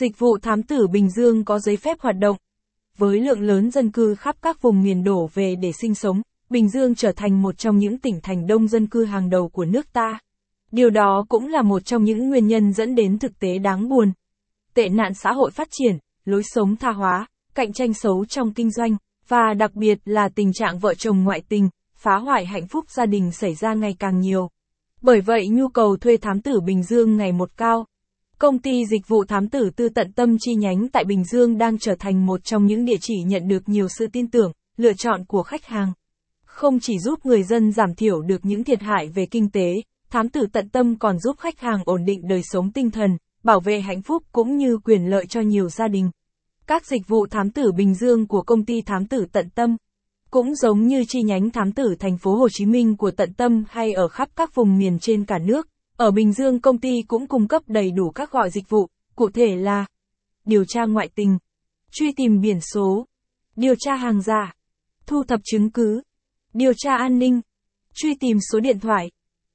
Dịch vụ thám tử Bình Dương có giấy phép hoạt động. Với lượng lớn dân cư khắp các vùng miền đổ về để sinh sống, Bình Dương trở thành một trong những tỉnh thành đông dân cư hàng đầu của nước ta. Điều đó cũng là một trong những nguyên nhân dẫn đến thực tế đáng buồn. Tệ nạn xã hội phát triển, lối sống tha hóa, cạnh tranh xấu trong kinh doanh, và đặc biệt là tình trạng vợ chồng ngoại tình, phá hoại hạnh phúc gia đình xảy ra ngày càng nhiều. Bởi vậy nhu cầu thuê thám tử Bình Dương ngày một cao. Công ty dịch vụ thám tử tư tận tâm chi nhánh tại Bình Dương đang trở thành một trong những địa chỉ nhận được nhiều sự tin tưởng, lựa chọn của khách hàng. Không chỉ giúp người dân giảm thiểu được những thiệt hại về kinh tế, thám tử tận tâm còn giúp khách hàng ổn định đời sống tinh thần, bảo vệ hạnh phúc cũng như quyền lợi cho nhiều gia đình. Các dịch vụ thám tử Bình Dương của công ty thám tử tận tâm cũng giống như chi nhánh thám tử thành phố Hồ Chí Minh của tận tâm hay ở khắp các vùng miền trên cả nước, ở Bình Dương công ty cũng cung cấp đầy đủ các gọi dịch vụ, cụ thể là điều tra ngoại tình, truy tìm biển số, điều tra hàng giả, thu thập chứng cứ, điều tra an ninh, truy tìm số điện thoại,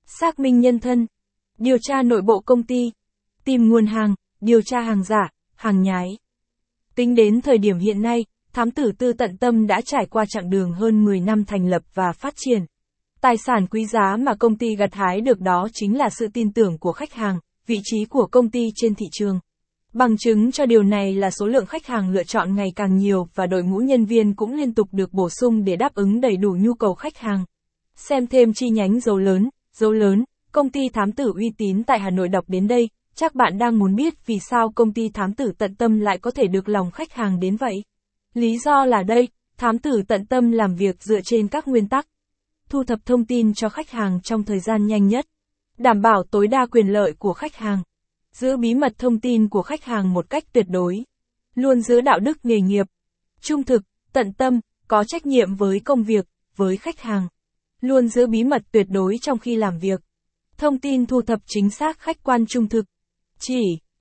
xác minh nhân thân, điều tra nội bộ công ty, tìm nguồn hàng, điều tra hàng giả, hàng nhái. Tính đến thời điểm hiện nay, thám tử tư tận tâm đã trải qua chặng đường hơn 10 năm thành lập và phát triển. Tài sản quý giá mà công ty gặt hái được đó chính là sự tin tưởng của khách hàng, vị trí của công ty trên thị trường. Bằng chứng cho điều này là số lượng khách hàng lựa chọn ngày càng nhiều và đội ngũ nhân viên cũng liên tục được bổ sung để đáp ứng đầy đủ nhu cầu khách hàng. Xem thêm chi nhánh dấu lớn, dấu lớn, công ty thám tử uy tín tại Hà Nội đọc đến đây, chắc bạn đang muốn biết vì sao công ty thám tử tận tâm lại có thể được lòng khách hàng đến vậy. Lý do là đây, thám tử tận tâm làm việc dựa trên các nguyên tắc. Thu thập thông tin cho khách hàng trong thời gian nhanh nhất. Đảm bảo tối đa quyền lợi của khách hàng. Giữ bí mật thông tin của khách hàng một cách tuyệt đối. Luôn giữ đạo đức nghề nghiệp. Trung thực, tận tâm, có trách nhiệm với công việc, với khách hàng. Luôn giữ bí mật tuyệt đối trong khi làm việc. Thông tin thu thập chính xác khách quan trung thực. Chỉ